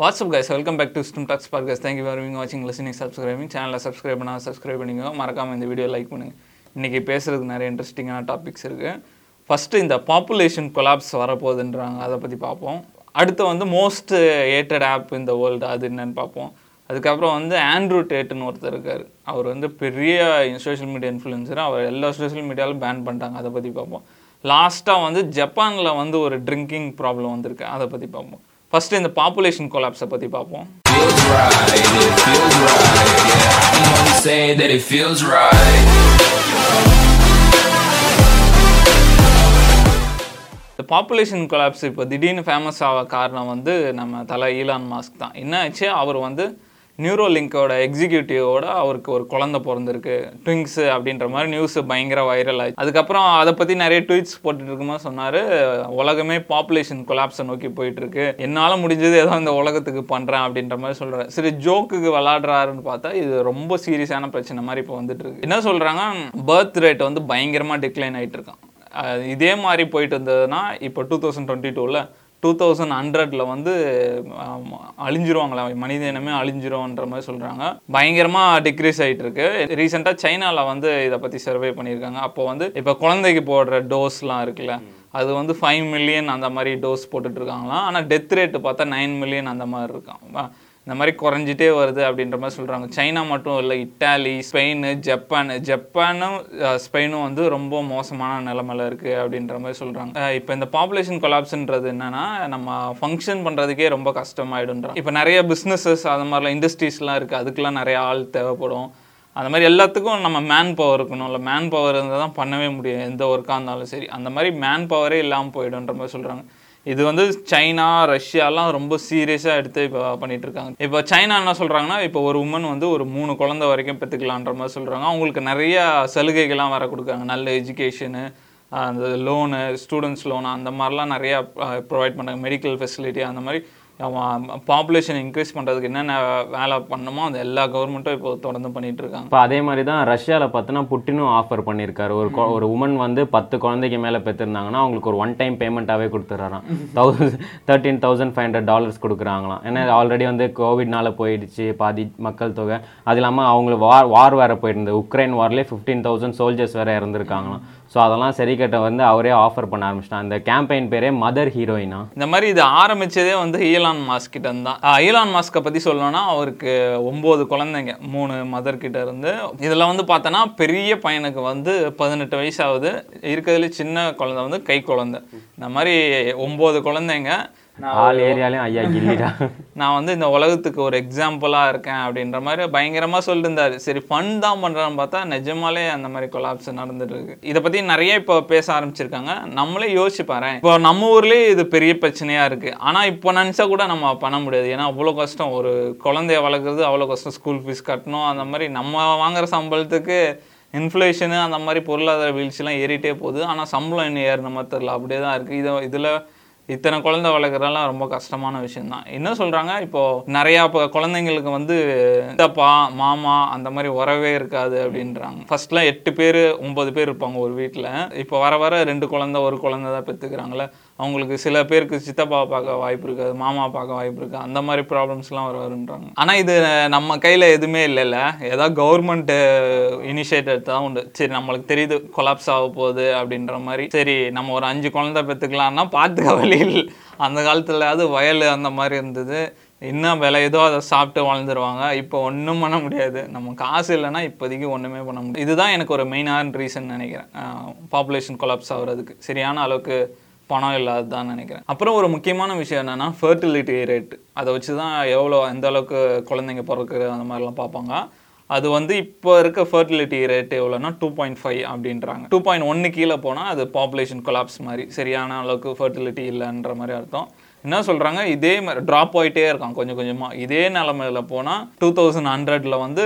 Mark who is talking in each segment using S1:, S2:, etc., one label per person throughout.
S1: What's up guys welcome back to Stum Talks bar guys thank you for வாட்சிங் listening subscribing சேனலை subscribe பண்ணால் subscribe பண்ணிக்கோ மறக்காமல் இந்த வீடியோ லைக் பண்ணுங்கள் இன்றைக்கி பேசுகிறதுக்கு நிறைய இன்ட்ரெஸ்டிங்கான டாபிக்ஸ் இருக்குது ஃபஸ்ட்டு இந்த பாப்புலேஷன் கொலாப்ஸ் வரப்போகுதுன்றாங்க. அதை பற்றி பார்ப்போம். அடுத்து வந்து மோஸ்ட் ஏட்டட் ஆப் இந்த வேர்ல்டு அது என்னன்னு பார்ப்போம். அதுக்கப்புறம் வந்து ஆண்ட்ரூ டேட்டுன்னு ஒருத்தர் இருக்கார். அவர் வந்து பெரிய சோஷியல் மீடியா இன்ஃப்ளூயன்சர் அவர் எல்லா சோஷியல் மீடியாவிலும் பேன் பண்ணிட்டாங்க. அதை பற்றி பார்ப்போம். லாஸ்ட்டாக வந்து ஜப்பானில் வந்து ஒரு ட்ரிங்கிங் ப்ராப்ளம் வந்திருக்கு. அதை பற்றி பார்ப்போம். ஃபஸ்ட்டு இந்த பாப்புலேஷன் கொலாப்ஸை பற்றி பார்ப்போம். இந்த பாப்புலேஷன் கொலாப்ஸ் இப்போ திடீர்னு ஃபேமஸ் ஆக காரணம் வந்து நம்ம தலை ஈலான் மாஸ்க் தான். என்ன ஆச்சு? அவர் வந்து நியூரோலிங்கோட எக்ஸிக்யூட்டிவோட அவருக்கு ஒரு குழந்தை பிறந்திருக்கு. ட்விங்ஸு அப்படின்ற மாதிரி நியூஸ் பயங்கர வைரல் ஆச்சு அதுக்கப்புறம் அதை பற்றி நிறைய ட்வீட்ஸ் போட்டுட்டு இருக்குமா சொன்னார் உலகமே பாப்புலேஷன் கொலாப்ஸை நோக்கி போயிட்டுருக்கு. என்னால் முடிஞ்சது ஏதோ இந்த உலகத்துக்கு பண்ணுறேன் அப்படின்ற மாதிரி சொல்கிறார் சரி ஜோக்குக்கு விளாடுறாருன்னு பார்த்தா இது ரொம்ப சீரியஸான பிரச்சனை மாதிரி இப்போ வந்துட்டு இருக்கு. என்ன சொல்கிறாங்க பர்த் ரேட் வந்து பயங்கரமாக டிக்ளைன் ஆகிட்டு இருக்கான். இதே மாதிரி போயிட்டு இருந்ததுன்னா இப்போ டூ தௌசண்ட் டுவெண்ட்டி டூவில் டூ தௌசண்ட் ஹண்ட்ரட்ல வந்து அழிஞ்சிருவாங்களா மனித இனமே அழிஞ்சிரும்ன்ற மாதிரி சொல்கிறாங்க பயங்கரமாக டிக்ரீஸ் ஆகிட்டு இருக்கு ரீசெண்டாக சைனாவில் வந்து இதை பற்றி சர்வே பண்ணியிருக்காங்க. அப்போ வந்து இப்போ குழந்தைக்கு போடுற டோஸ்லாம் இருக்குல்ல அது வந்து ஃபைவ் மில்லியன் அந்த மாதிரி டோஸ் போட்டுட்ருக்காங்களாம் ஆனால் டெத் ரேட்டு பார்த்தா நைன் மில்லியன் அந்த மாதிரி இருக்கான் இந்த மாதிரி குறைஞ்சிட்டே வருது அப்படின்ற மாதிரி சொல்கிறாங்க சைனா மட்டும் இல்லை இட்டாலி ஸ்பெயின் ஜப்பான் ஜப்பானும் ஸ்பெயினும் வந்து ரொம்ப மோசமான நிலமையில இருக்குது அப்படின்ற மாதிரி சொல்கிறாங்க இப்போ இந்த பாப்புலேஷன் கொலாப்ஸ்ன்றது என்னென்னா நம்ம ஃபங்க்ஷன் பண்ணுறதுக்கே ரொம்ப கஷ்டமாயிடுன்றாங்க இப்போ நிறைய பிஸ்னஸஸ் அது மாதிரிலாம் இண்டஸ்ட்ரீஸ்லாம் இருக்குது அதுக்கெலாம் நிறைய ஆள் தேவைப்படும். அந்த மாதிரி எல்லாத்துக்கும் நம்ம மேன் பவர் இருக்கணும். இல்லை மேன் பவர் இருந்தால் தான் பண்ணவே முடியும். எந்த ஒர்க்காக இருந்தாலும் சரி. அந்த மாதிரி மேன் பவரே இல்லாமல் போயிடுன்ற மாதிரி சொல்கிறாங்க இது வந்து சைனா ரஷ்யாலாம் ரொம்ப சீரியஸாக எடுத்து இப்போ பண்ணிட்டு இருக்காங்க இப்போ சைனா என்ன சொல்கிறாங்கன்னா இப்போ ஒரு உமன் வந்து ஒரு மூணு குழந்தை வரைக்கும் பெற்றுக்கலான்ற மாதிரி சொல்கிறாங்க அவங்களுக்கு நிறைய சலுகைகள்லாம் வர கொடுக்காங்க நல்ல எஜுகேஷனு அந்த லோனு ஸ்டூடெண்ட்ஸ் லோனு அந்த மாதிரிலாம் நிறையா ப்ரொவைட் பண்ணுறாங்க மெடிக்கல் ஃபெசிலிட்டி அந்த மாதிரி பாப்புலேஷன் இன்க்ரீஸ் பண்ணுறதுக்கு என்னென்ன வேலை பண்ணணுமோ அது எல்லா கவர்மெண்ட்டும் இப்போ தொடர்ந்து பண்ணிட்டு இருக்காங்க.
S2: இப்போ அதே மாதிரி தான் ரஷ்யாவில் பார்த்தோன்னா புட்டினும் ஆஃபர் பண்ணியிருக்காரு. ஒரு ஒரு உமன் வந்து பத்து குழந்தைக்கு மேலே பெற்றிருந்தாங்கன்னா அவங்களுக்கு ஒரு ஒன் டைம் பேமெண்ட்டாகவே கொடுத்துட்றாராம் thousand thirteen thousand five hundred dollars கொடுக்குறாங்களாம். ஏன்னா ஆல்ரெடி வந்து கோவிட்னால போயிடுச்சு பாதி மக்கள் தொகை. அது இல்லாமல் அவங்களுக்கு வார் வார் வேறு போயிருந்தது. உக்ரைன் வார்லேயே ஃபிஃப்டீன் தௌசண்ட் சோல்ஜர்ஸ் வேறு இறந்துருக்காங்களாம். ஸோ அதெல்லாம் சரி கட்ட வந்து அவரே ஆஃபர் பண்ண ஆரம்பிச்சிட்டான். அந்த கேம்பெயின் பேரே மதர் ஹீரோயினா
S1: இந்த மாதிரி இது ஆரம்பிச்சதே வந்து ஈலான் மாஸ்கிட்ட தான். ஈலான் மாஸ்கை பற்றி சொல்லணும்னா அவருக்கு ஒம்பது குழந்தைங்க மூணு மதர் கிட்ட இருந்து இதில் வந்து பார்த்தோன்னா பெரிய பையனுக்கு வந்து பதினெட்டு வயசாகுது ஆகுது. இருக்கிறதுல சின்ன குழந்தை வந்து கை குழந்தை. இந்த மாதிரி ஒம்பது குழந்தைங்க
S2: ஆல் ஏரியாலையும் ஐயா கில்லிடா
S1: நான் வந்து இந்த உலகத்துக்கு ஒரு எக்ஸாம்பிளாக இருக்கேன் அப்படின்ற மாதிரி பயங்கரமாக சொல்லிட்டு இருந்தாரு சரி ஃபன் தான் பண்ணுறான்னு பார்த்தா நிஜமாலே அந்த மாதிரி கொலாப்ஸ் நடந்துட்டு இருக்கு இதை பற்றி நிறைய இப்போ பேச ஆரம்பிச்சிருக்காங்க. நம்மளே யோசிச்சு இப்போ நம்ம ஊர்லேயே இது பெரிய பிரச்சனையாக இருக்குது ஆனால் இப்போ நினச்சா கூட நம்ம பண்ண முடியாது. ஏன்னா அவ்வளோ கஷ்டம். ஒரு குழந்தைய வளர்க்குறது அவ்வளோ கஷ்டம். ஸ்கூல் ஃபீஸ் கட்டணும் அந்த மாதிரி நம்ம வாங்குற சம்பளத்துக்கு இன்ஃப்ளேஷனு அந்த மாதிரி பொருளாதார வீழ்ச்சிலாம் ஏறிட்டே போகுது. ஆனால் சம்பளம் இன்னும் ஏறின மாதிரி தெரில அப்படியே தான் இருக்குது இதை இதில் இத்தனை குழந்தை வளர்க்குறதெல்லாம் ரொம்ப கஷ்டமான விஷயம் தான் என்ன சொல்கிறாங்க இப்போது நிறையா இப்போ குழந்தைங்களுக்கு வந்து தப்பா மாமா அந்த மாதிரி உறவே இருக்காது அப்படின்றாங்க. ஃபர்ஸ்ட்லாம் எட்டு பேர் ஒன்பது பேர் இருப்பாங்க ஒரு வீட்டில் இப்போ வர வர ரெண்டு குழந்தை ஒரு குழந்தை தான் பெற்றுக்கிறாங்களே அவங்களுக்கு சில பேருக்கு சித்தப்பா பார்க்க வாய்ப்பு இருக்காது மாமா பார்க்க வாய்ப்பு இருக்குது அந்த மாதிரி ப்ராப்ளம்ஸ்லாம் வர வருன்றாங்க ஆனால் இது நம்ம கையில் எதுவுமே இல்லைல்ல. ஏதாவது கவர்மெண்ட்டு இனிஷியேட் தான் உண்டு. சரி நம்மளுக்கு தெரியுது கொலாப்ஸ் ஆக போகுது அப்படின்ற மாதிரி. சரி நம்ம ஒரு அஞ்சு குழந்தை பெற்றுக்கலாம்னா பார்த்துக்க வழியில் அந்த காலத்தில் அது வயல் அந்த மாதிரி இருந்தது. இன்னும் ஏதோ அதை சாப்பிட்டு வாழ்ந்துருவாங்க. இப்போ ஒன்றும் பண்ண முடியாது. நம்ம காசு இல்லைன்னா இப்போதைக்கு ஒன்றுமே பண்ண முடியாது. இதுதான் எனக்கு ஒரு மெயினான ரீசன் நினைக்கிறேன். பாப்புலேஷன் கொலாப்ஸ் ஆகிறதுக்கு. சரியான அளவுக்கு பணம் இல்லாததான் நினைக்கிறேன். அப்புறம் ஒரு முக்கியமான விஷயம் என்னென்னா ஃபர்டிலிட்டி ரேட் அதை வச்சு தான் எவ்வளோ எந்த அளவுக்கு குழந்தைங்க பிறக்குறது அந்த மாதிரிலாம் பார்ப்பாங்க. அது வந்து இப்போ இருக்க ஃபர்டிலிட்டி ரேட் எவ்வளோனா டூ பாயிண்ட் ஃபைவ் அப்படின்றாங்க. டூ பாயிண்ட் ஒன்று கீழே போனால் அது பாப்புலேஷன் கொலாப்ஸ் மாதிரி சரியான அளவுக்கு ஃபர்டிலிட்டி இல்லைன்ற மாதிரி அர்த்தம். என்ன சொல்கிறாங்க இதே மாதிரி ட்ராப் ஆகிட்டே இருக்கான் கொஞ்சம் கொஞ்சமாக இதே நிலமையில போனால் டூ தௌசண்ட் ஹண்ட்ரடில் வந்து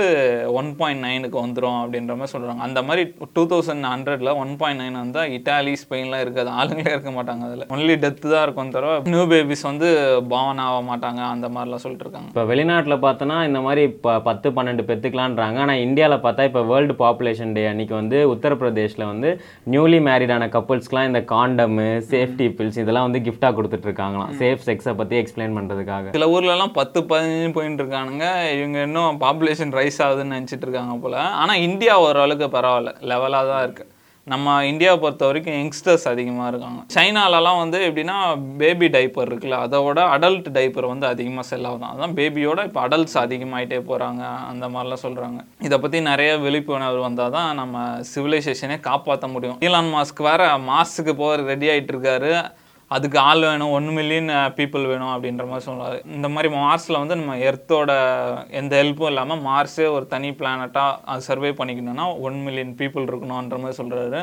S1: ஒன் பாயிண்ட் நைனுக்கு வந்துடும் அப்படின்ற மாதிரி சொல்கிறாங்க அந்த மாதிரி டூ தௌசண்ட் ஹண்ட்ரடில் ஒன் பாயிண்ட் நைன் வந்தால் இட்டாலி ஸ்பெயின்லாம் இருக்காது. ஆளுங்களே இருக்க மாட்டாங்க அதில். ஒன்லி டெத்து தான் இருக்கும் தவிர நியூ பேபிஸ் வந்து பாவன் ஆக மாட்டாங்க அந்த மாதிரிலாம் சொல்லிட்டு இருக்காங்க.
S2: இப்போ வெளிநாட்டில் பார்த்தோன்னா இந்த மாதிரி இப்போ பத்து பன்னெண்டு பெற்றுக்கலான்றாங்க ஆனால் இந்தியாவில் பார்த்தா இப்போ வேர்ல்டு பாப்புலேஷன் டே அன்னைக்கு வந்து உத்தரப்பிரதேஷில் வந்து நியூலி மேரிடான கப்புள்ஸ்க்குலாம் இந்த காண்டமு சேஃப்டி பில்ஸ் இதெல்லாம் வந்து கிஃப்டாக கொடுத்துட்ருக்காங்களாம் சேஃப் செக்ஸை பற்றி எக்ஸ்பிளைன் பண்ணுறதுக்காக
S1: சில ஊர்லலாம் பத்து பதினஞ்சு போயின்னு இருக்கானுங்க. இவங்க இன்னும் பாப்புலேஷன் ரைஸ் ஆகுதுன்னு நினச்சிட்டு இருக்காங்க போல். ஆனால் இந்தியா ஓரளவுக்கு பரவாயில்ல. லெவலாக தான் இருக்குது நம்ம இந்தியாவை பொறுத்த வரைக்கும் யங்ஸ்டர்ஸ் அதிகமாக இருக்காங்க. சைனாலலாம் வந்து எப்படின்னா பேபி டைப்பர் இருக்குல்ல அதோட அடல்ட் டைப்பர் வந்து அதிகமாக செல் ஆகுது. அதான் பேபியோட இப்போ அடல்ட்ஸ் அதிகமாகிட்டே போகிறாங்க அந்த மாதிரிலாம் சொல்கிறாங்க இதை பற்றி நிறைய விழிப்புணர்வு வந்தால் தான் நம்ம சிவிலைசேஷனே காப்பாற்ற முடியும். ஈலான் மாஸ்க் வேறு மாஸ்க்கு போக ரெடி ஆகிட்டு இருக்காரு. அதுக்கு ஆள் வேணும் ஒன் மில்லியன் பீப்புள் வேணும் அப்படின்ற மாதிரி சொல்றாரு. இந்த மாதிரி மார்ஸில் வந்து நம்ம எர்த்தோட எந்த ஹெல்ப்பும் இல்லாமல் மார்ஸே ஒரு தனி பிளானட்டாக அது சர்வே பண்ணிக்கணும்னா ஒன் மில்லியன் பீப்புள் இருக்கணுன்ற மாதிரி சொல்கிறாரு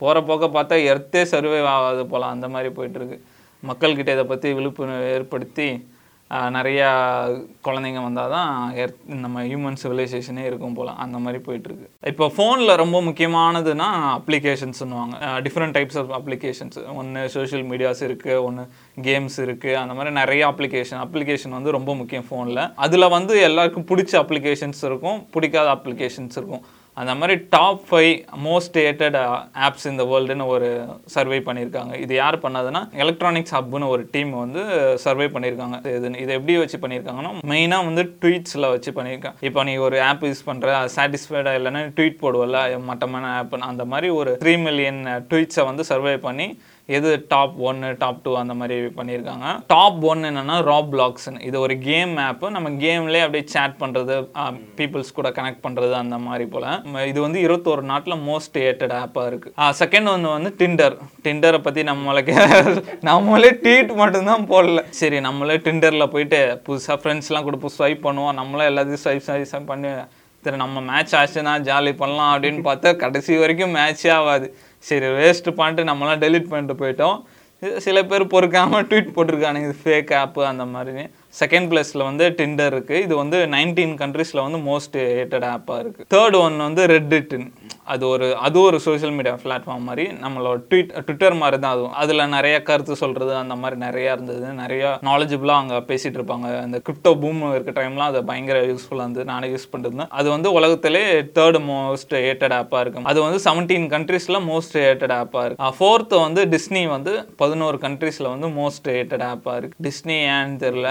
S1: போகிற போக்க பார்த்தா எர்த்தே சர்வே ஆகாது போல் அந்த மாதிரி போயிட்டுருக்கு மக்கள்கிட்ட இதை பற்றி விழிப்புணர்வு ஏற்படுத்தி நிறையா குழந்தைங்க வந்தால் தான் எர்த் நம்ம ஹியூமன் சிவிலைசேஷனே இருக்கும் போல. அந்த மாதிரி போயிட்டுருக்கு. இப்போ ஃபோனில் ரொம்ப முக்கியமானதுன்னா அப்ளிகேஷன்ஸ்னுவாங்க டிஃப்ரெண்ட் டைப்ஸ் ஆஃப் அப்ளிகேஷன்ஸ் ஒன்று சோஷியல் மீடியாஸ் இருக்குது ஒன்று கேம்ஸ் இருக்குது அந்த மாதிரி நிறைய அப்ளிகேஷன் அப்ளிகேஷன் வந்து ரொம்ப முக்கியம் ஃபோனில் அதில் வந்து எல்லாருக்கும் பிடிச்ச அப்ளிகேஷன்ஸ் இருக்கும் பிடிக்காத அப்ளிகேஷன்ஸ் இருக்கும். அந்த மாதிரி top five most hated apps இந்த வேர்ல்டுன்னு ஒரு சர்வே பண்ணியிருக்காங்க. இது யார் பண்ணதுன்னா எலக்ட்ரானிக்ஸ் ஹப்னு ஒரு டீம் வந்து சர்வே பண்ணியிருக்காங்க. இது இதை எப்படி வச்சு பண்ணியிருக்காங்கன்னா மெயினாக வந்து ட்வீட்ஸில் வச்சு பண்ணியிருக்காங்க. இப்போ நீ ஒரு ஆப் யூஸ் பண்ணுற சாட்டிஸ்ஃபைடாக இல்லைன்னா ட்வீட் போடுவல மட்டமான ஆப்னு அந்த மாதிரி ஒரு த்ரீ மில்லியன் ட்வீட்ஸை வந்து சர்வே பண்ணி எது டாப் ஒன்று டாப் டூ அந்த மாதிரி பண்ணியிருக்காங்க. டாப் ஒன் என்னன்னா ராப் பிளாக்ஸ்னு இது ஒரு கேம் ஆப்பு நம்ம கேம்லேயே அப்படியே சேட் பண்ணுறது பீப்புள்ஸ் கூட கனெக்ட் பண்ணுறது அந்த மாதிரி போல். இது வந்து இருபத்தோரு நாட்டில் மோஸ்ட் ஏட்டட் ஆப்பாக இருக்குது செகண்ட் ஒன்று வந்து டிண்டர் டிண்டரை பற்றி நம்மளுக்கு நம்மளே ட்வீட் மட்டும்தான் போடல. சரி நம்மளே டிண்டரில் போயிட்டு புதுசாக ஃப்ரெண்ட்ஸ்லாம் கொடுப்போம் ஸ்வைப் பண்ணுவோம். நம்மளே எல்லாத்தையும் ஸ்வைப் ஸ்வைப் பண்ணி சரி நம்ம மேட்ச் ஆச்சுன்னா ஜாலி பண்ணலாம் அப்படின்னு பார்த்தா கடைசி வரைக்கும் மேட்சே ஆகாது. சரி வேஸ்ட்டு பண்ணிட்டு நம்மளாம் டெலீட் பண்ணிட்டு போயிட்டோம். சில பேர் பொறுக்காமல் ட்வீட் போட்டிருக்கானுங்க இது ஃபேக் ஆப்பு அந்த மாதிரி. செகண்ட் பிளேஸில் வந்து டிண்டர் இருக்குது இது வந்து நைன்டீன் கண்ட்ரீஸில் வந்து மோஸ்ட் ஏட்டட் ஆப்பாக இருக்குது தேர்ட் ஒன் வந்து ரெட்டிட்னு அது ஒரு அது ஒரு சோஷியல் மீடியா பிளாட்ஃபார்ம் மாதிரி நம்மளோட ட்விட் ட்விட்டர் மாதிரி தான் அதுவும். அதில் நிறைய கருத்து சொல்கிறது அந்த மாதிரி நிறையா இருந்தது. நிறைய நாலேஜபிளாக அங்கே பேசிகிட்டு இருப்பாங்க. அந்த கிரிப்டோ பூம் இருக்க டைம்லாம் அது பயங்கர யூஸ்ஃபுல்லாக இருந்தது. நானே யூஸ் பண்ணிருந்தேன் அது வந்து உலகத்திலே தேர்ட் மோஸ்ட் ஏட்டட் ஆப்பாக இருக்கும். அது வந்து செவன்டீன் கண்ட்ரீஸில் மோஸ்ட் ஏட்டட் ஆப்பாக இருக்கு. ஃபோர்த்து வந்து டிஸ்னி வந்து பதினோரு கண்ட்ரீஸில் வந்து மோஸ்ட் ஏட்டட் ஆப்பாக இருக்கு. டிஸ்னி ஏன்னு தெரில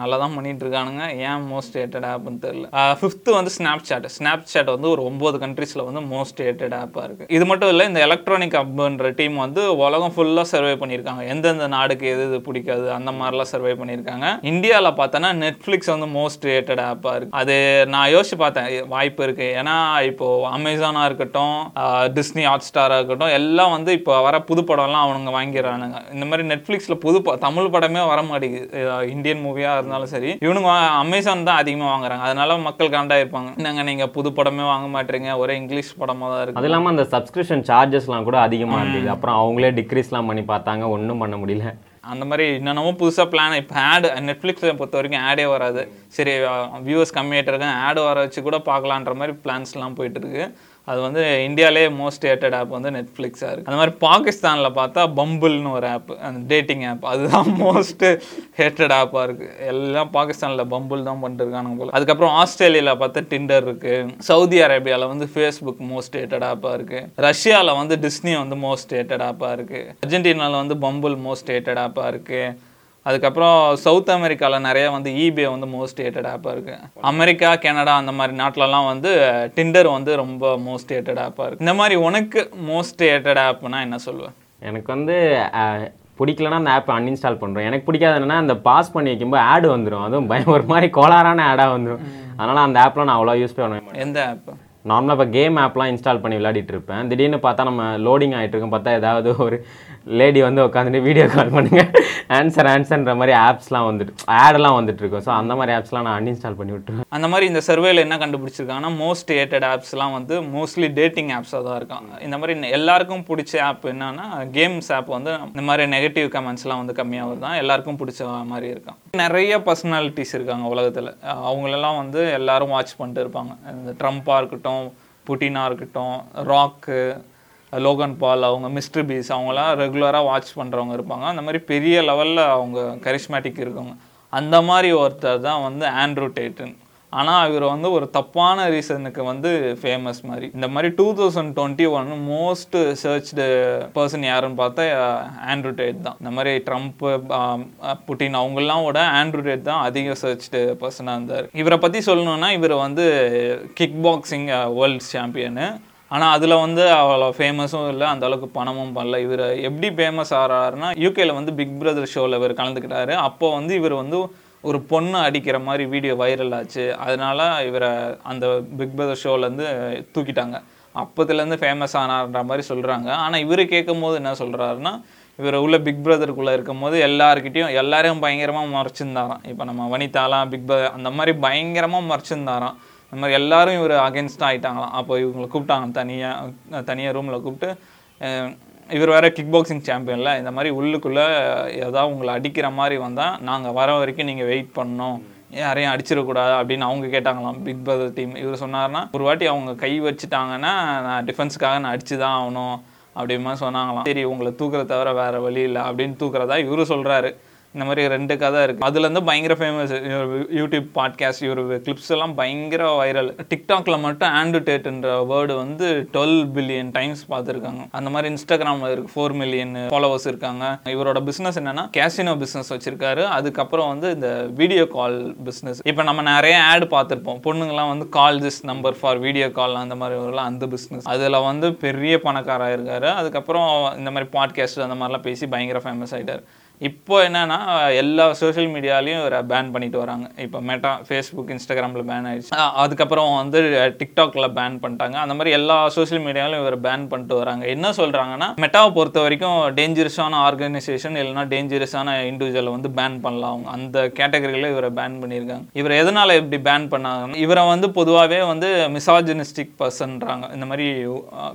S1: நல்லா தான் பண்ணிகிட்டு இருக்கானுங்க ஏன் மோஸ்ட் ஏட்டட் ஆப்னு தெரில ஃபிஃப்த்து வந்து ஸ்னாப் சாட் ஸ்னாப் சாட் வந்து ஒரு ஒம்பது கண்ட்ரீஸில் வந்து மோஸ்ட் ஸ்டேட்டட் ஆப்பாக இருக்குது இது மட்டும் இல்லை இந்த எலக்ட்ரானிக் அப்ன்ற டீம் வந்து உலகம் ஃபுல்லாக சர்வே பண்ணியிருக்காங்க. எந்தெந்த நாடுக்கு எது எது பிடிக்காது அந்த மாதிரிலாம் சர்வே பண்ணியிருக்காங்க. இந்தியாவில் பார்த்தோன்னா நெட்ஃப்ளிக்ஸ் வந்து மோஸ்ட் ரேட்டட் ஆப்பாக இருக்குது அது நான் யோசிச்சு பார்த்தேன் வாய்ப்பு இருக்குது ஏன்னா இப்போது அமேசானாக இருக்கட்டும் டிஸ்னி ஹாட் ஸ்டாராக இருக்கட்டும் எல்லாம் வந்து இப்போ வர புது படம்லாம் அவனுங்க வாங்கிடுறானுங்க. இந்த மாதிரி நெட்ஃப்ளிக்ஸில் புது ப- தமிழ் படமே வர மாட்டேங்குது. இந்தியன் மூவியாக இருந்தாலும் சரி இவனுங்க அமேசான் தான் அதிகமாக வாங்குறாங்க. அதனால மக்கள் காண்டாக இருப்பாங்க என்னங்க நீங்கள் புது படமே வாங்க மாட்டீங்க ஒரே இங்கிலீஷ் படமாக தான் இருக்கு.
S2: அது இல்லாமல் அந்த சப்ஸ்கிரிப்ஷன் சார்ஜஸ்லாம் கூட அதிகமாக இருந்தது. அப்புறம் அவங்களே டிக்ரீஸ்லாம் பண்ணி பார்த்தாங்க. ஒன்றும் பண்ண முடியல.
S1: அந்த மாதிரி என்னென்னமோ புதுசாக பிளான் இப்போ ஆடு நெட்ஃப்ளிக்ஸை பொறுத்த வரைக்கும் ஆடே வராது. சரி வியூவர்ஸ் கம்மியாகிட்டு இருக்காங்க. ஆடு வர வச்சு கூட பார்க்கலான்ற மாதிரி பிளான்ஸ்லாம் போயிட்டு இருக்கு. அது வந்து இந்தியாவிலே மோஸ்ட் ஏட்டட் ஆப் வந்து நெட்ஃப்ளிக்ஸாக இருக்குது அந்த மாதிரி பாகிஸ்தானில் பார்த்தா பம்புல்னு ஒரு ஆப் அந்த டேட்டிங் ஆப் அதுதான் மோஸ்ட் ஹேட்டட் ஆப்பாக இருக்குது எல்லாம் பாகிஸ்தானில் பம்புல் தான் பண்ணிட்டு போல. அதுக்கப்புறம் ஆஸ்திரேலியாவில் பார்த்தா டிண்டர் இருக்குது சவுதி அரேபியாவில் வந்து ஃபேஸ்புக் மோஸ்ட் ஹேட்டட் ஆப்பாக இருக்குது ரஷ்யாவில் வந்து டிஸ்னி வந்து மோஸ்ட் ஹேட்டட் ஆப்பாக இருக்குது அர்ஜென்டினாவில் வந்து பம்புல் மோஸ்ட் ஹேட்டட் ஆப்பாக இருக்குது அதுக்கப்புறம் சவுத் அமெரிக்காவில் நிறைய வந்து ஈபே வந்து மோஸ்ட் ஏட்டட் ஆப்பாக இருக்குது அமெரிக்கா கனடா அந்த மாதிரி நாட்டிலலாம் வந்து டிண்டர் வந்து ரொம்ப மோஸ்ட் ஏட்டட் ஆப்பாக இருக்குது இந்த மாதிரி உனக்கு மோஸ்ட் ஏட்டட் ஆப்னா என்ன சொல்லுவேன்
S2: எனக்கு வந்து அஹ், பிடிக்கலன்னா அந்த ஆப்பை அன்இன்ஸ்டால் பண்ணுறோம் எனக்கு பிடிக்காது என்னன்னா அந்த பாஸ் பண்ணி வைக்கும்போது ஆடு வந்துடும் அதுவும் பயம் ஒரு மாதிரி கோளாறான ஆடாக வந்துடும் அதனால் அந்த ஆப்லாம் நான் அவ்வளோ யூஸ் பண்ண மாட்டேன்.
S1: எந்த ஆப்
S2: நார்மலாக இப்போ கேம் ஆப்லாம் இன்ஸ்டால் பண்ணி விளையாடிட்டு இருப்பேன். திடீர்னு பார்த்தா நம்ம லோடிங் ஆகிட்டு இருக்கும். பார்த்தா ஏதாவது ஒரு லேடி வந்து உட்காந்துட்டு வீடியோ கால் பண்ணுங்க. ஆன்சர் ஆன்சர்ன்ற மாதிரி ஆப்ஸ்லாம் வந்துட்டு ஆடெல்லாம் வந்துட்டு இருக்கும். ஸோ அந்த மாதிரி ஆப்ஸ்லாம் நான் அன்இன்ஸ்டால் பண்ணி விட்டுருவேன்.
S1: அந்த மாதிரி இந்த சர்வேல என்ன கண்டுபிடிச்சிருக்காங்கன்னா மோஸ்ட் ஏட்டட் ஆப்ஸ்லாம் வந்து மோஸ்ட்லி டேட்டிங் ஆப்ஸாக தான் இருக்காங்க. இந்த மாதிரி எல்லாருக்கும் பிடிச்ச ஆப் என்னன்னா கேம்ஸ் ஆப் வந்து இந்த மாதிரி நெகட்டிவ் கமெண்ட்ஸ்லாம் வந்து கம்மியாக வருதான் எல்லாருக்கும் பிடிச்ச மாதிரி இருக்கும் நிறைய பர்சனாலிட்டிஸ் இருக்காங்க உலகத்தில். அவங்களெல்லாம் வந்து எல்லாரும் வாட்ச் பண்ணிட்டு இருப்பாங்க. இந்த ட்ரம்ப்பாக இருக்கட்டும் புட்டினாக இருக்கட்டும் ராக்கு லோகன் பால் அவங்க மிஸ்டர் பீஸ் அவங்களாம் ரெகுலராக வாட்ச் பண்ணுறவங்க இருப்பாங்க. அந்த மாதிரி பெரிய லெவலில் அவங்க கரிஷ்மேட்டிக் இருக்கவங்க. அந்த மாதிரி ஒருத்தர் தான் வந்து ஆண்ட்ரூ டேட்டன். ஆனால் இவர் வந்து ஒரு தப்பான ரீசனுக்கு வந்து ஃபேமஸ் மாதிரி. இந்த மாதிரி two thousand twenty one most searched person யாருன்னு பார்த்தா ஆண்ட்ரூ டேட் தான். இந்த மாதிரி ட்ரம்ப் புட்டின் அவங்கெல்லாம் விட ஆண்ட்ரூ டேட் தான் அதிக சர்ச்டு பர்சனாக இருந்தார். இவரை பற்றி சொல்லணுன்னா இவர் வந்து கிக் பாக்ஸிங் வேர்ல்ட் சாம்பியனு ஆனால் அதில் வந்து அவ்வளோ ஃபேமஸும் இல்லை அந்த அளவுக்கு பணமும் பண்ணல. இவர் எப்படி ஃபேமஸ் ஆகிறாருன்னா யூகேல வந்து பிக் பிரதர் ஷோவில் இவர் கலந்துக்கிட்டாரு. அப்போ வந்து இவர் வந்து ஒரு பொண்ணு அடிக்கிற மாதிரி வீடியோ வைரல் ஆச்சு. அதனால் இவரை அந்த பிக் பிரதர் ஷோலேருந்து தூக்கிட்டாங்க. அப்போதுலேருந்து ஃபேமஸ் ஆனார்ன்ற மாதிரி சொல்கிறாங்க ஆனால் இவர் கேட்கும் போது என்ன சொல்கிறாருன்னா இவர் உள்ள பிக் பிரதருக்குள்ளே இருக்கும் போது எல்லாருக்கிட்டையும் எல்லாரையும் பயங்கரமாக மறைச்சிருந்தாராம். இப்போ நம்ம வனிதாலாம் பிக் பிரதர் அந்த மாதிரி பயங்கரமாக மறைச்சிருந்தாராம். இந்த மாதிரி எல்லாரும் இவர் அகேன்ஸ்டாக ஆகிட்டாங்களாம் அப்போ இவங்களை கூப்பிட்டாங்க தனியாக தனியாக ரூமில் கூப்பிட்டு இவர் வேற கிக் பாக்ஸிங் சாம்பியனில் இந்த மாதிரி உள்ளுக்குள்ளே ஏதாவது உங்களை அடிக்கிற மாதிரி வந்தால் நாங்கள் வர வரைக்கும் நீங்கள் வெயிட் பண்ணணும். யாரையும் அடிச்சிடக்கூடாது அப்படின்னு அவங்க கேட்டாங்களாம். பிக் பிரதர் டீம் இவர் சொன்னார்னா ஒரு வாட்டி அவங்க கை வச்சுட்டாங்கன்னா நான் டிஃபென்ஸுக்காக நான் அடிச்சு தான் ஆகணும் அப்படிமா சொன்னாங்களாம். சரி உங்களை தூக்குறத தவிர வேறு வழி இல்லை அப்படின்னு தூக்குறதா இவரு சொல்கிறாரு இந்த மாதிரி ரெண்டு கதை இருக்கு. அதுலேருந்து பயங்கர ஃபேமஸ் யூடியூப் பாட்காஸ்ட் இவர் கிளிப்ஸ் எல்லாம் பயங்கர வைரல் டிக்டாக்ல மட்டும் ஆண்டுடேட்ன்ற வேர்டு வந்து டுவெல் பில்லியன் டைம்ஸ் பார்த்துருக்காங்க. அந்த மாதிரி இன்ஸ்டாகிராமில் இருக்கு ஃபோர் மில்லியன் ஃபாலோவர்ஸ் இருக்காங்க. இவரோட பிஸ்னஸ் என்னன்னா கேசினோ பிஸ்னஸ் வச்சிருக்காரு. அதுக்கப்புறம் வந்து இந்த வீடியோ கால் பிஸ்னஸ் இப்போ நம்ம நிறைய ஆட் பார்த்துருப்போம். பொண்ணுங்கலாம் வந்து call this number for video call அந்த மாதிரி வரலாம் அந்த பிஸ்னஸ் அதில் வந்து பெரிய பணக்காராக இருக்காரு. அதுக்கப்புறம் இந்த மாதிரி பாட்காஸ்ட் அந்த மாதிரிலாம் பேசி பயங்கர ஃபேமஸ் ஆகிட்டார் இப்போ என்னன்னா எல்லா சோஷியல் மீடியாலையும் இவரை பேன் பண்ணிட்டு வராங்க. இப்போ மெட்டா ஃபேஸ்புக் இன்ஸ்டாகிராமில் பேன் ஆயிடுச்சு. அதுக்கப்புறம் வந்து டிக்டாக்ல பேன் பண்ணிட்டாங்க. அந்த மாதிரி எல்லா சோஷியல் மீடியாலையும் இவரை பேன் பண்ணிட்டு வராங்க. என்ன சொல்றாங்கன்னா மெட்டாவை பொறுத்த வரைக்கும் டேஞ்சரஸான ஆர்கனைசேஷன் இல்லைன்னா டேஞ்சரஸான இண்டிவிஜுவலை வந்து பேன் பண்ணலாம் அவங்க. அந்த கேட்டகரியில் இவரை பேன் பண்ணியிருக்காங்க. இவர் எதனால இப்படி பேன் பண்ணாங்கன்னா இவரை வந்து பொதுவாகவே வந்து மிசாஜினிஸ்டிக் பர்சன்றாங்க இந்த மாதிரி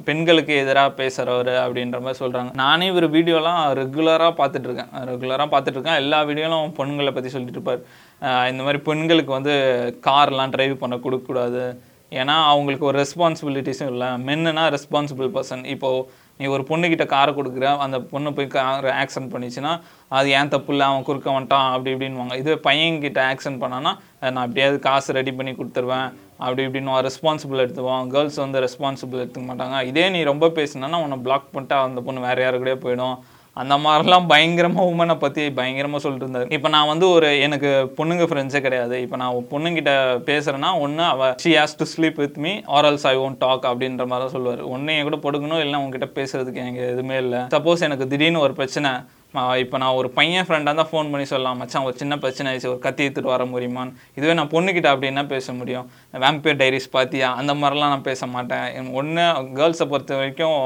S1: பெண்களுக்கு எதிராக பேசுறவர் அப்படின்ற மாதிரி சொல்றாங்க. நானே இவர் வீடியோலாம் ரெகுலராக பார்த்துட்டு இருக்கேன். ரெகுலராக பார்த்துட்டு இருக்கேன். எல்லா வீடியோலும் பெண்களை பற்றி சொல்லிட்டு இருப்பார். இந்த மாதிரி பெண்களுக்கு வந்து கார்லாம் டிரைவ் பண்ண கொடுக்கக்கூடாது. ஏன்னா அவங்களுக்கு ஒரு ரெஸ்பான்சிபிலிட்டிஸும் இல்லை. மென்னுனா ரெஸ்பான்சிபிள் பர்சன் இப்போது நீ ஒரு பொண்ணுக்கிட்ட காரை கொடுக்குற அந்த பொண்ணு போய் கார் ஆக்சிடென்ட் பண்ணிச்சுன்னா அது ஏன் தப்பு இல்லை? அவன் குறுக்க வந்துட்டான் அப்படி இப்படின்வாங்க இதுவே பையன்கிட்ட ஆக்சிடென்ட் பண்ணான்னா நான் எப்படியாவது காசு ரெடி பண்ணி கொடுத்துருவேன் அப்படி இப்படின்னு ரெஸ்பான்சிபிள் எடுத்துவான் கேர்ள்ஸ் வந்து ரெஸ்பான்சிபிள் எடுத்துக்க மாட்டாங்க. இதே நீ ரொம்ப பேசினா உன்னை பிளாக் பண்ணிட்டு அந்த பொண்ணு வேறு யாரு கூட போயிடும். அந்த மாதிரிலாம் பயங்கரமாக உமனை பற்றி பயங்கரமாக சொல்லிட்டு இப்போ நான் வந்து ஒரு எனக்கு பொண்ணுங்க ஃப்ரெண்ட்ஸே கிடையாது. இப்போ நான் பொண்ணுங்கிட்ட பேசுகிறேன்னா ஒன்று அவள் she has to sleep with me or else I won't talk அப்படின்ற மாதிரி தான் சொல்லுவார். ஒன்று என் கூட படுக்கணும் இல்லைன்னா உங்ககிட்ட பேசுறதுக்கு எனக்கு எதுவுமே இல்லை. சப்போஸ் எனக்கு திடீர்னு ஒரு பிரச்சனை இப்போ நான் ஒரு பையன் ஃப்ரெண்டாக தான் ஃபோன் பண்ணி சொல்லலாம் மச்சான் ஒரு சின்ன பிரச்சனை ஆயிடுச்சு ஒரு கத்தி எடுத்துகிட்டு வர முடியுமான்னு. இதுவே நான் பொண்ணுக்கிட்ட அப்படி என்ன பேச முடியும்? வேம்பியர் டைரிஸ் பார்த்தியா அந்த மாதிரிலாம் நான் பேச மாட்டேன். ஒன்று கேர்ள்ஸை பொறுத்த வரைக்கும்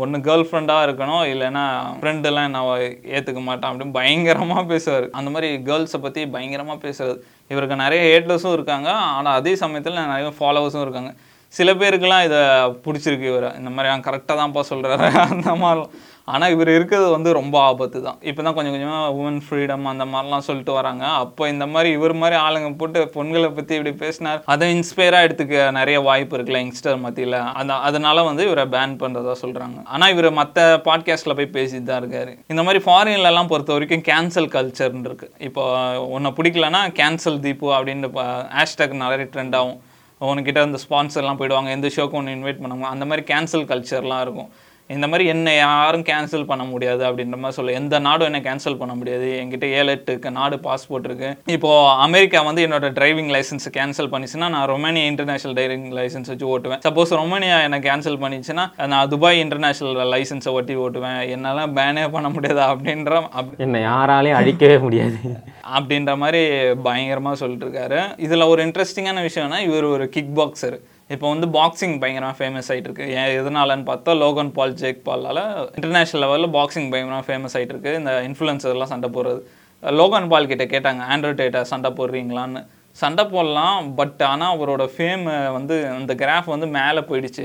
S1: ஒன்று கேர்ள் ஃப்ரெண்டாக இருக்கணும் இல்லைன்னா ஃப்ரெண்டெல்லாம் நான் ஏற்றுக்க மாட்டேன் அப்படின்னு பயங்கரமாக பேசுவார். அந்த மாதிரி கேர்ள்ஸை பற்றி பயங்கரமாக பேசுறது இவருக்கு நிறைய ஹேட்லர்ஸும் இருக்காங்க. ஆனால் அதே சமயத்தில் நிறைய ஃபாலோவர்ஸும் இருக்காங்க. சில பேருக்கெல்லாம் இதை பிடிச்சிருக்கு இவர். இந்த மாதிரி அவன் கரெக்டாக தான்ப்பா சொல்கிறாரு அந்த மாதிரிலாம் ஆனால் இவர் இருக்கிறது வந்து ரொம்ப ஆபத்து தான் இப்போ தான் கொஞ்சம் கொஞ்சமாக உமன் ஃப்ரீடம் அந்த மாதிரிலாம் சொல்லிட்டு வராங்க. அப்போ இந்த மாதிரி இவர் மாதிரி ஆளுங்க போட்டு பெண்களை பற்றி இப்படி பேசினார் அதை இன்ஸ்பயராக எடுத்துக்க நிறைய வாய்ப்பு இருக்குல்ல யங்ஸ்டர் மத்தியில். அந்த அதனால வந்து இவரை பேன் பண்ணுறதா சொல்கிறாங்க ஆனால் இவர் மற்ற பாட்காஸ்ட்டில் போய் பேசிட்டு தான் இருக்காரு. இந்த மாதிரி ஃபாரின்லலாம் பொறுத்த வரைக்கும் கேன்சல் கல்ச்சர்னு இருக்கு. இப்போ உன்னை பிடிக்கலன்னா கேன்சல் தீபு அப்படின்னு ஹேஷ்டேக் நிறைய ட்ரெண்ட் ஆகும். உனக்கிட்ட அந்த ஸ்பான்சர்லாம் போயிடுவாங்க எந்த ஷோக்கும் ஒன்று இன்வைட் பண்ணுவாங்க. அந்த மாதிரி கேன்சல் கல்ச்சர்லாம் இருக்கும். இந்த மாதிரி என்ன யாரும் கேன்சல் பண்ண முடியாது அப்படின்ற மாதிரி சொல்ல. எந்த நாடும் என்ன கேன்சல் பண்ண முடியாது. என்கிட்ட ஏழு எட்டு நாடு பாஸ்போர்ட் இருக்கு. இப்போ அமெரிக்கா வந்து என்னோட டிரைவிங் லைசன்ஸ் கேன்சல் பண்ணிச்சுன்னா நான் ரொமானியா இன்டர்நேஷனல் டிரைவிங் லைசன்ஸ் வச்சு ஓட்டுவேன். சப்போஸ் ரொமானியா என்ன கேன்சல் பண்ணிச்சுன்னா நான் துபாய் இன்டர்நேஷனல் லைசன்ஸை ஒட்டி ஓட்டுவேன். என்னால பேனே பண்ண முடியாதா அப்படின்ற அப்-
S2: என்னை யாராலையும் அழிக்கவே முடியாது.
S1: அப்படின்ற மாதிரி பயங்கரமாக சொல்லிட்டு இருக்காரு. இதில் ஒரு இன்ட்ரெஸ்டிங்கான விஷயம்னா இவர் ஒரு கிக் பாக்ஸர் இப்போ வந்து பாக்ஸிங் பயங்கரமாக ஃபேமஸ் ஆகிட்டு இருக்கு ஏன் எதனாலன்னு பார்த்தா லோகன் பால் ஜேக் பாலால் இன்டர்நேஷனல் லெவலில் பாக்ஸிங் பயங்கரமாக ஃபேமஸ் ஆகிட்டு இருக்கு இந்த இன்ஃப்ளூயன்சர்லாம் சண்டை போடுறது. லோகன் பால் கிட்டே கேட்டாங்க ஆண்ட்ரோ டேட்டா சண்டை போடுறீங்களான்னு? சண்டை போடலாம் பட் ஆனால் அவரோட ஃபேம் வந்து அந்த கிராஃப் வந்து மேலே போயிடுச்சு.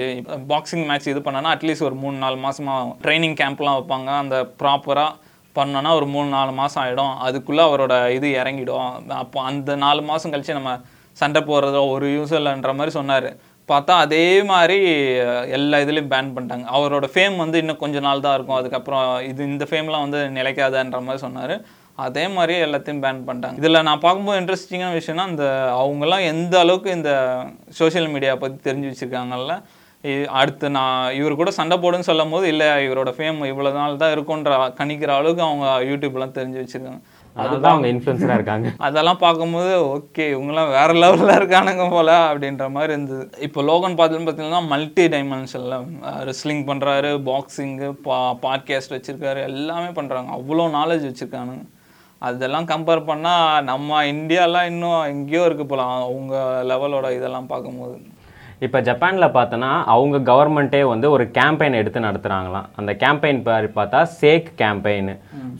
S1: பாக்ஸிங் மேட்ச் இது பண்ணனா அட்லீஸ்ட் ஒரு மூணு நாலு மாதமாக ட்ரைனிங் கேம்ப்லாம் வைப்பாங்க. அந்த ப்ராப்பராக பண்ணோன்னா ஒரு மூணு நாலு மாதம் ஆகிடும் அதுக்குள்ளே அவரோட இது இறங்கிடும். அப்போ அந்த நாலு மாதம் கழிச்சு நம்ம சண்டை போடுறதோ ஒரு யூஸ் இல்லைன்ற மாதிரி சொன்னார். பார்த்தா அதே மாதிரி எல்லா இதுலேயும் பேன் பண்ணிட்டாங்க. அவரோட ஃபேம் வந்து இன்னும் கொஞ்ச நாள் தான் இருக்கும். அதுக்கப்புறம் இது இந்த ஃபேம்லாம் வந்து நிலைக்காதன்ற மாதிரி சொன்னார். அதே மாதிரி எல்லாத்தையும் பேன் பண்ணிட்டாங்க. இதில் நான் பார்க்கும்போது இன்ட்ரெஸ்டிங்கான விஷயம்னா இந்த அவங்கெல்லாம் எந்த அளவுக்கு இந்த சோஷியல் மீடியா பற்றி தெரிஞ்சு வச்சுருக்காங்கல்ல அடுத்து நான் இவர் கூட சண்டை போடுன்னு சொல்லும் போது இல்லை இவரோட ஃபேம் இவ்வளோ நாள் தான் இருக்குன்ற கணிக்கிற அளவுக்கு அவங்க யூடியூப்லாம் தெரிஞ்சு வச்சுருக்காங்க.
S2: அதுதான் அவங்க இன்ஃப்ளூயன்ஸராக இருக்காங்க.
S1: அதெல்லாம் பார்க்கும்போது ஓகே இவங்கெல்லாம் வேற லெவலில் இருக்கானுங்க போல அப்படின்ற மாதிரி இருந்தது. இப்போ லோகன் பார்த்துன்னு பார்த்தீங்கன்னா மல்டி டைமென்ஷனில் ரெஸ்லிங் பண்ணுறாரு பாக்ஸிங்கு பா பாட்காஸ்ட் வச்சுருக்காரு எல்லாமே பண்ணுறாங்க அவ்வளோ நாலேஜ் வச்சுருக்கானுங்க. அதெல்லாம் கம்பேர் பண்ணால் நம்ம இந்தியாலாம் இன்னும் எங்கேயோ இருக்கு போல அவங்க லெவலோட இதெல்லாம் பார்க்கும்போது.
S2: இப்போ ஜப்பானில் பார்த்தோன்னா அவங்க கவர்மெண்ட்டே வந்து ஒரு கேம்பெயின் எடுத்து நடத்துகிறாங்களாம் அந்த கேம்பெயின் பேர் பார்த்தா சேக் கேம்பெயின்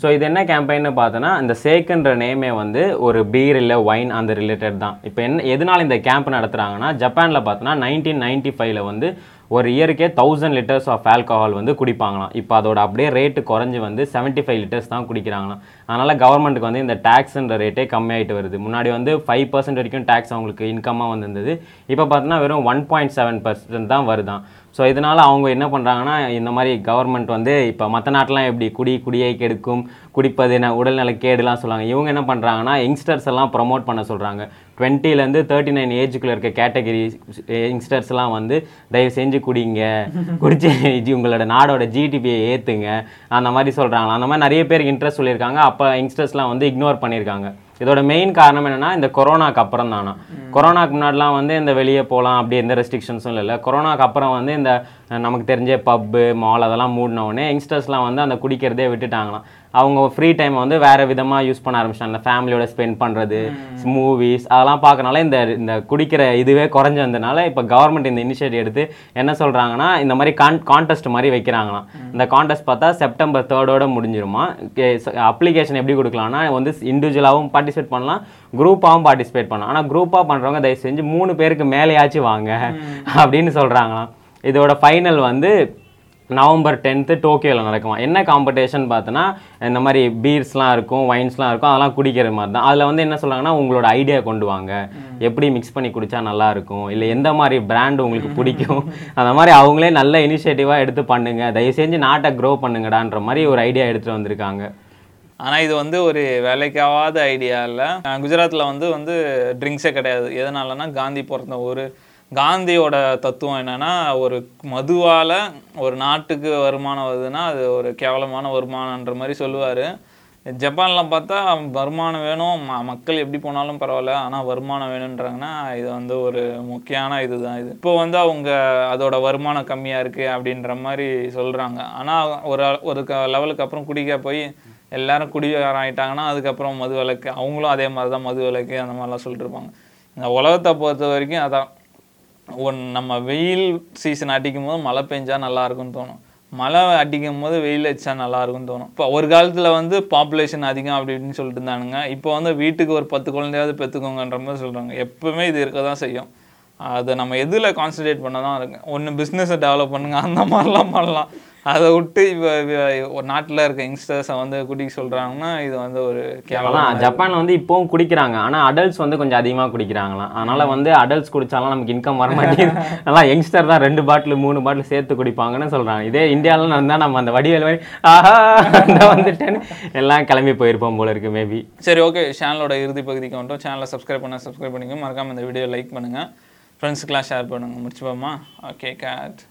S2: ஸோ இது என்ன கேம்பெயின்னு பார்த்தோன்னா இந்த சேக்குன்ற நேமே வந்து ஒரு பீர் இல்லை ஒயின் அந்த ரிலேட்டட் தான். இப்போ என்ன எதனால இந்த கேம்ப் நடத்துகிறாங்கன்னா ஜப்பானில் பார்த்தோன்னா நைன்டீன் நைன்டி ஃபைவ்ல வந்து ஒரு இயருக்கே தௌசண்ட் லிட்டர்ஸ் ஆஃப் ஆல்கஹால் வந்து குடிப்பாங்களாம். இப்போ அதோட அப்படியே ரேட்டு குறைஞ்சி வந்து 75 ஃபைவ் லிட்டர்ஸ் தான் குடிக்கிறாங்களாம். அதனால் கவர்மெண்ட்டுக்கு வந்து இந்த டேக்ஸுன்ற ரேட்டே கம்மியாயிட்டு வருது. முன்னாடி வந்து ஃபைவ் பர்சன்ட் வரைக்கும் டேக்ஸ் அவங்களுக்கு இன்கமாக வந்திருந்தது. இப்போ பார்த்தோன்னா வெறும் ஒன் பாயிண்ட் செவன் பர்சன்ட் தான் வருதான் ஸோ இதனால் அவங்க என்ன பண்ணுறாங்கன்னா இந்த மாதிரி கவர்மெண்ட் வந்து இப்போ மற்ற நாட்டெலாம் எப்படி குடி குடியை கெடுக்கும் குடிப்பது என்ன உடல்நல கேடுலாம் சொல்லுவாங்க. இவங்க என்ன பண்ணுறாங்கன்னா யங்ஸ்டர்ஸ் எல்லாம் ப்ரொமோட் பண்ண சொல்கிறாங்க டுவெண்ட்டிலேருந்து தேர்ட்டி நைன் ஏஜுக்குள்ளே இருக்க கேட்டகரி யங்ஸ்டர்ஸ்லாம் வந்து தயவு செஞ்சு குடிங்க. குடிச்சு உங்களோட நாடோட ஜிடிபியை ஏற்றுங்க அந்த மாதிரி சொல்கிறாங்களா அந்த மாதிரி நிறைய பேருக்கு இன்ட்ரெஸ்ட் சொல்லியிருக்காங்க. அப்போ யங்ஸ்டர்ஸ்லாம் வந்து இக்னோர் பண்ணியிருக்காங்க. இதோட மெயின் காரணம் என்னன்னா இந்த கொரோனாக்கு அப்புறம் தானா கொரோனாக்கு முன்னாடிலாம் வந்து இந்த வெளியே போகலாம் அப்படி எந்த ரெஸ்ட்ரிக்ஷன்ஸும் இல்லை. கொரோனாக்கு அப்புறம் வந்து இந்த நமக்கு தெரிஞ்ச பப்பு மால் அதெல்லாம் மூடின உடனே யங்ஸ்டர்ஸ்லாம் வந்து அந்த குடிக்கிறதே விட்டுட்டாங்களாம். அவங்க ஃப்ரீ டைம் வந்து வேறு விதமாக யூஸ் பண்ண ஆரம்பிச்சிட்டாங்க. ஃபேமிலியோட ஸ்பெண்ட் பண்ணுறது மூவிஸ் அதெல்லாம் பார்க்கறனால இந்த இந்த குடிக்கிற இதுவே குறைஞ்சு வந்தனால இப்போ கவர்மெண்ட் இந்த இனிஷியேட்டிவ் எடுத்து என்ன சொல்கிறாங்கன்னா இந்த மாதிரி கான் கான்டெஸ்ட் மாதிரி வைக்கிறாங்களாம். இந்த கான்டெஸ்ட் பார்த்தா செப்டம்பர் தேர்டோட முடிஞ்சிருமா? அப்ளிகேஷன் எப்படி கொடுக்கலாம்னா வந்து இண்டிவிஜுவலாகவும் பார்ட்டிசிபேட் பண்ணலாம் குரூப்பாகவும் பார்ட்டிசிபேட் பண்ணலாம். ஆனால் குரூப்பாக பண்ணுறவங்க தயவு செஞ்சு மூணு பேருக்கு மேலேயாச்சும் வாங்க அப்படின்னு சொல்கிறாங்களாம் இதோட ஃபைனல் வந்து நவம்பர் டென்த்து டோக்கியோவில் நடக்குமா? என்ன காம்படிஷன் பார்த்தோன்னா இந்த மாதிரி பீர்ஸ்லாம் இருக்கும் ஒயின்ஸ்லாம் இருக்கும் அதெல்லாம் குடிக்கிற மாதிரி தான். அதில் வந்து என்ன சொல்கிறாங்கன்னா உங்களோட ஐடியா கொண்டு வாங்க. எப்படி மிக்ஸ் பண்ணி குடிச்சா நல்லா இருக்கும் இல்லை எந்த மாதிரி பிராண்ட் உங்களுக்கு பிடிக்கும்? அந்த மாதிரி அவங்களே நல்ல இனிஷியேட்டிவாக எடுத்து பண்ணுங்க. தயவு செஞ்சு நாட்டை க்ரோ பண்ணுங்கடான்ற மாதிரி ஒரு ஐடியா எடுத்துகிட்டு வந்திருக்காங்க.
S1: ஆனால் இது வந்து ஒரு வேலைக்காவாத ஐடியா இல்லை. குஜராத்தில் வந்து வந்து ட்ரிங்க்ஸே கிடையாது. எதனாலனா காந்தி பிறந்த ஒரு காந்தியோட தத்துவம் என்னென்னா ஒரு மதுவால் ஒரு நாட்டுக்கு வருமானம் வருதுன்னா அது ஒரு கேவலமான வருமானன்ற மாதிரி சொல்லுவார். ஜப்பான்லாம் பார்த்தா வருமானம் வேணும் ம- மக்கள் எப்படி போனாலும் பரவாயில்ல ஆனால் வருமானம் வேணுன்றாங்கன்னா இது வந்து ஒரு முக்கியமான இதுதான் இது. இப்போ வந்து அவங்க அதோட வருமானம் கம்மியாக இருக்குது அப்படின்ற மாதிரி சொல்கிறாங்க ஆனால் ஒரு ஒரு லெவலுக்கு அப்புறம் குடிக்க போய் எல்லாரும் குடிகாராயிட்டாங்கன்னா அதுக்கப்புறம் மது விலக்கு அவங்களும் அதே மாதிரி தான் மது விளக்கு அந்த மாதிரிலாம் சொல்லிட்டுருப்பாங்க இந்த உலகத்தை பொறுத்த வரைக்கும் அதான் ஒன் நம்ம வெயில் சீசன் அடிக்கும் போது மழை பெஞ்சா நல்லா இருக்கும்னு தோணும். மழை அடிக்கும் போது வெயில் அடிச்சா நல்லா இருக்கும்னு தோணும். இப்போ ஒரு காலத்தில் வந்து பாப்புலேஷன் அதிகம் அப்படி இப்படின்னு சொல்லிட்டு இருந்தானுங்க. இப்போ வந்து வீட்டுக்கு ஒரு பத்து குழந்தையாவது பெற்றுக்கோங்கன்ற மாதிரி சொல்கிறாங்க எப்பவுமே இது இருக்க தான் செய்யும். அதை நம்ம எதில் கான்சன்ட்ரேட் பண்ண தான் இருக்கு ஒன்று பிஸ்னஸை டெவலப் பண்ணுங்க. அந்த மாதிரிலாம் பண்ணலாம். அதை விட்டு இப்போ ஒரு நாட்டில் இருக்க யங்ஸ்டர்ஸை வந்து குடிக்க சொல்கிறாங்கன்னா இது வந்து ஒரு கேவலம்
S2: ஜப்பான் வந்து இப்போவும் குடிக்கிறாங்க. ஆனால் அடல்ட்ஸ் வந்து கொஞ்சம் அதிகமாக குடிக்கிறாங்களாம். அதனால வந்து அடல்ட்ஸ் குடிச்சாலும் நமக்கு இன்கம் வர மாட்டேங்குது. அதான் யங்ஸ்டர் தான் ரெண்டு பாட்டில் மூணு பாட்டில் சேர்த்து குடிப்பாங்கன்னு சொல்றாங்க. இதே இந்தியாவில் நடந்தால் நம்ம அந்த வடிவேல் மாதிரி ஆஹா! வந்துட்டேன்னு எல்லாம் கிளம்பி போயிருப்போம் போல இருக்கு மேபி
S1: சரி ஓகே சேனலோட இறுதி பகுதிக்கு வந்துட்டோம். சேனலை சப்ஸ்கிரைப் பண்ண சப்ஸ்கிரைப் பண்ணிக்கோங்க. மறக்காம இந்த வீடியோ லைக் பண்ணுங்கள் ஃப்ரெண்ட்ஸுக்கெலாம் ஷேர் பண்ணுங்கள் முடிச்சுப்போமா? Okay gate